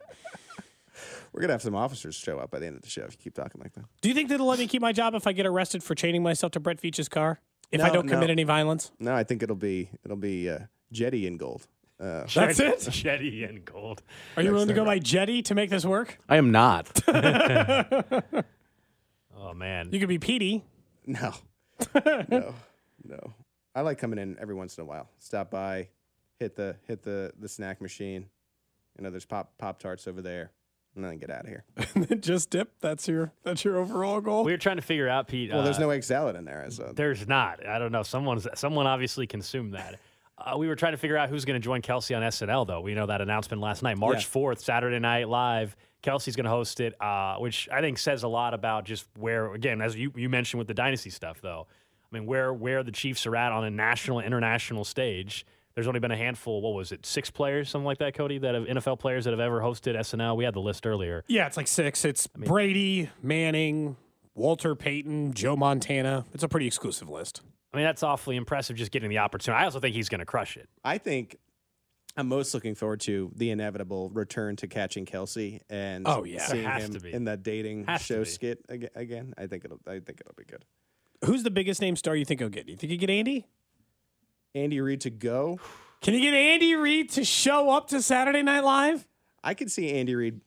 We're gonna have some officers show up by the end of the show if you keep talking like that. Do you think that'll let me keep my job if I get arrested for chaining myself to Brett Veach's car? If I don't commit no. any violence? No, I think it'll be it'll be uh, Jetty in gold. Uh, That's it? Jetty and gold. Are you willing to time go by jetty to make this work? I am not. Oh man. You could be Petey. no, no, no. I like coming in every once in a while. Stop by, hit the hit the the snack machine. You know, there's pop pop tarts over there, and then get out of here. Just dip. That's your that's your overall goal. we were trying to figure out, Pete. Well, there's uh, no egg salad in there. So There's not. I don't know. Someone's someone obviously consumed that. Uh, we were trying to figure out who's going to join Kelce on SNL, though. We know that announcement last night, March Yeah. 4th, Saturday Night Live. Kelce's going to host it, uh, which I think says a lot about just where, again, as you, you mentioned with the dynasty stuff, though. I mean, where where the Chiefs are at on a national, international stage. There's only been a handful. What was it? Six players, something like that, Cody. That have NFL players that have ever hosted SNL. We had the list earlier. Yeah, it's like six. It's Brady, Manning, Walter Payton, Joe Montana. It's a pretty exclusive list. I mean, that's awfully impressive. Just getting the opportunity. I also think he's going to crush it. I think I'm most looking forward to the inevitable return to catching Kelce and Oh, yeah. seeing him in that dating Has show skit again. I think it'll I think it'll be good. Who's the biggest name star you think he'll get? Do you think you get Andy? Andy Reid to go. Can you get Andy Reid to show up to Saturday Night Live? I could see Andy Reid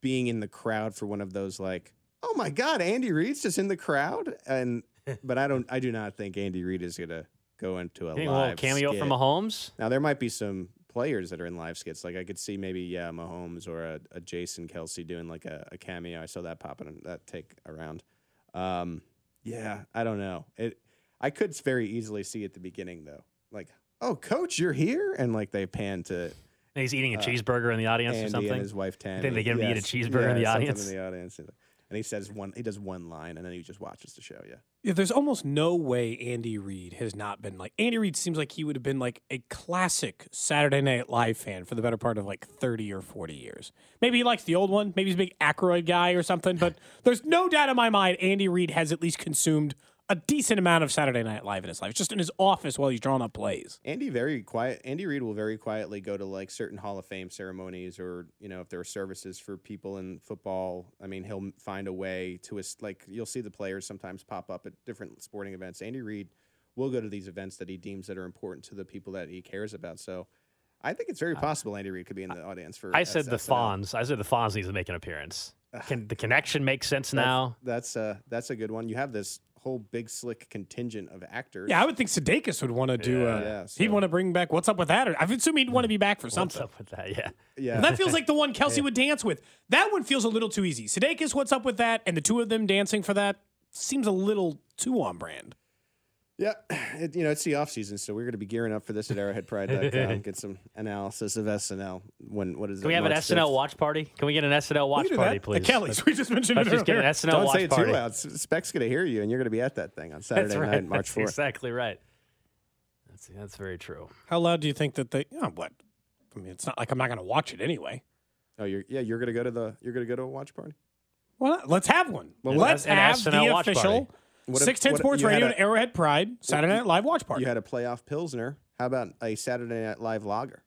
being in the crowd for one of those like, oh my God, Andy Reid's just in the crowd, and but I don't, I do not think Andy Reid is gonna go into a Think little live cameo skit. from Mahomes. Now there might be some players that are in live skits. Like I could see maybe yeah, Mahomes or a, a Jason Kelce doing like a, a cameo. I saw that popping in that take around. Um, yeah, I don't know. It I could very easily see at the beginning though, like oh coach, you're here, and like they pan to And he's eating a cheeseburger in the audience Uh, Andy or something. and his wife Tammy. think they get him to eat a Yes. cheeseburger in the audience? In the audience. and he says one. He does one line, and then he just watches the show. Yeah. Yeah, there's almost no way Andy Reid has not been like Andy Reid seems like he would have been like a classic Saturday Night Live fan for the better part of like 30 or 40 years. Maybe he likes the old one, maybe he's a big Aykroyd guy or something, but there's no doubt in my mind Andy Reid has at least consumed a decent amount of Saturday Night Live in his life. It's just in his office while he's drawing up plays. Andy very quiet. Andy Reid will very quietly go to like certain Hall of Fame ceremonies, or you know, if there are services for people in football. I mean, he'll find a way to his like. You'll see the players sometimes pop up at different sporting events. Andy Reid will go to these events that he deems that are important to the people that he cares about. So, I think it's very possible Andy Reid could be in the audience for. I said the SNL. Fonz. I said the Fonz needs to make an appearance. Can the connection make sense now? That's uh, that's a good one. You have this whole big slick contingent of actors. Yeah, I would think Sudeikis would want to do. Uh, Yeah, he'd want to bring back. What's up with that? Or I assume he'd want to be back for something. What's something. up with that? Yeah. yeah. That feels like the one Kelce would dance with. That one feels a little too easy. Sudeikis, what's up with that? And the two of them dancing for that seems a little too on brand. Yeah, it, you know it's the off season, so we're going to be gearing up for this at ArrowheadPride.com. get some analysis of SNL. When what is Can it? we have an March SNL watch party? Can we get an SNL watch We can do party, that. please? The Kellys. We just mentioned Let's it just get an. SNL Don't watch say it party. too loud. Spec's going to hear you, and you're going to be at that thing on Saturday That's right. night, March fourth. exactly right. That's that's very true. How loud do you think that they? Oh, what? I mean, it's not like I'm not going to watch it anyway. Oh, you're yeah, you're going to go to the you're going to go to a watch party. Well, let's have one. Well, let's have SNL the watch official party. What if- 610 what if Sports you had Radio a- and Arrowhead Pride Saturday you- Night Live watch party. You had a playoff pilsner. How about a Saturday Night Live lager?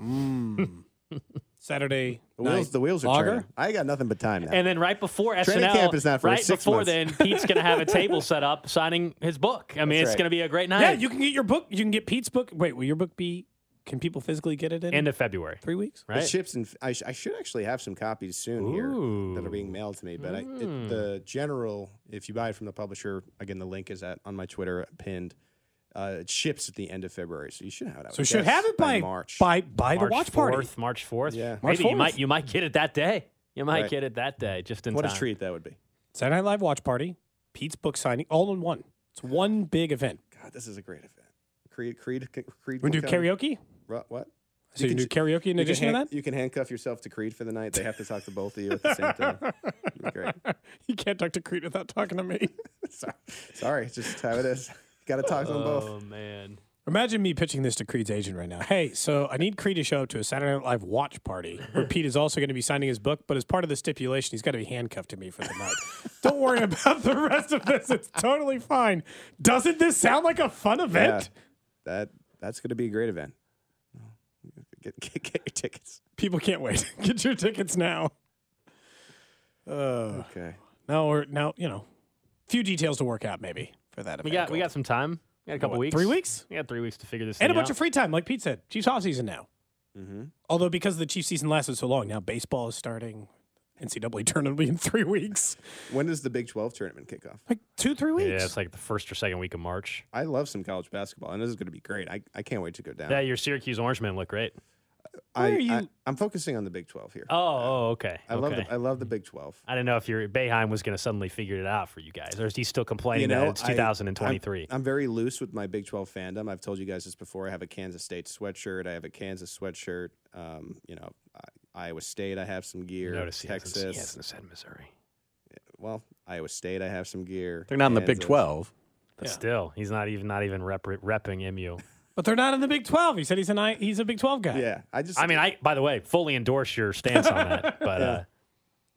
Mm. Saturday The night wheels, the wheels are lager? turning. I got nothing but time now. And then right before Training SNL, camp is not for right six before months. then, Pete's going to have a table set up signing his book. I mean, That's it's right. going to be a great night. Yeah, you can get your book. You can get Pete's book. Wait, will your book be? Can people physically get it in End of February, three weeks? The right? ships and I, sh- I should actually have some copies soon here that are being mailed to me. But I, it, the general, if you buy it from the publisher, again the link is at on my Twitter pinned. Uh, it ships at the end of February, so you should have it. I So you should have it by March. by by March the watch 4th, party. March fourth. Yeah. March maybe you might you might get it that day. You might Right. get it that day, just in what time. a treat that would be. Saturday Night Live watch party. Pete's book signing, all in one. It's one big event. God, this is a great event. Creed, Creed, Creed. We do come. karaoke. Ru- What? So you, can do karaoke in you addition can to that. You can handcuff yourself to Creed for the night. They have to talk to both of you at the same time. Great. you can't talk to Creed without talking to me. Sorry, sorry, just how it is. Got to talk to them both. Oh man, Imagine me pitching this to Creed's agent right now. Hey, so I need Creed to show up to a Saturday Night Live watch party where Pete is also going to be signing his book, but as part of the stipulation, he's got to be handcuffed to me for the night. Don't worry about the rest of this. It's totally fine. Doesn't this sound like a fun event? Yeah, event? that that's going to be a great event. Get, get, get your tickets. People can't wait. Get your tickets now. Uh, Okay. no, or now you know, few details to work out maybe for that. we got we got some time. We got a couple What, weeks. Three weeks We got three weeks to figure this out. and a bunch out. of free time, like Pete said. Chiefs off season now. Mm-hmm. Although because the Chiefs season lasted so long, now baseball is starting. NCAA tournament will be in three weeks, When does the Big 12 tournament kick off? like two, three weeks. Yeah, it's like the first or second week of March. I love some college basketball, and this is going to be great. I, I can't wait to go down. Yeah, your Syracuse Orange men look great. I, Where are you- I, am focusing on the Big 12 here. Oh, oh, okay. I love the I love the Big 12. I didn't know if your Boeheim was going to suddenly figure it out for you guys, or is he still complaining You know, that it's I- 2023? I'm very loose with my Big 12 fandom. I've told you guys this before. I have a Kansas State sweatshirt. I have a Kansas sweatshirt. Um, you know, I, Iowa State. I have some gear. Notice he hasn't- Texas. he hasn't said Missouri, Well, Iowa State. I have some gear. They're not in the Big Kansas. 12. but Yeah. still, he's not even not even rep, repping MU. But they're not in the Big Twelve. He said he's a he's a Big Twelve guy. Yeah, I just. I mean, I by the way, fully endorse your stance on that. But uh,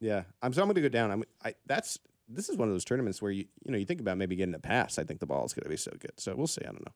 Yeah, I'm so I'm going to go down. I'm I that's this is one of those tournaments where you you know you think about maybe getting a pass. I think the ball is going to be so good. So we'll see. I don't know.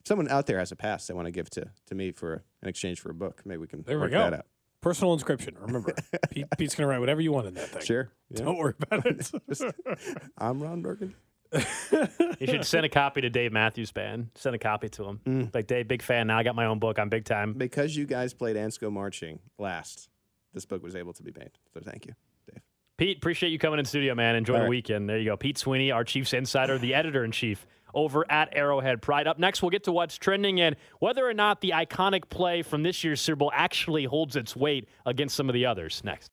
If someone out there has a pass they want to give to to me for in exchange for a book, maybe we can There we work go. that out. Personal inscription. Remember, Pete, Pete's gonna write whatever you want in that thing. Sure. Yeah. Don't worry about it. I'm Ron Burgundy. you should send a copy to Dave Matthews Band. Send a copy to him. Mm. Like Dave, big fan. Now I got my own book. I'm big time. Because you guys played Ants Marching last, this book was able to be made. So thank you, Dave. Pete, appreciate you coming in studio, man. Enjoy All the right. weekend. There you go. Pete Sweeney, our Chiefs insider, the editor in chief over at Arrowhead Pride. Up next, we'll get to what's trending and whether or not the iconic play from this year's Super Bowl actually holds its weight against some of the others. Next.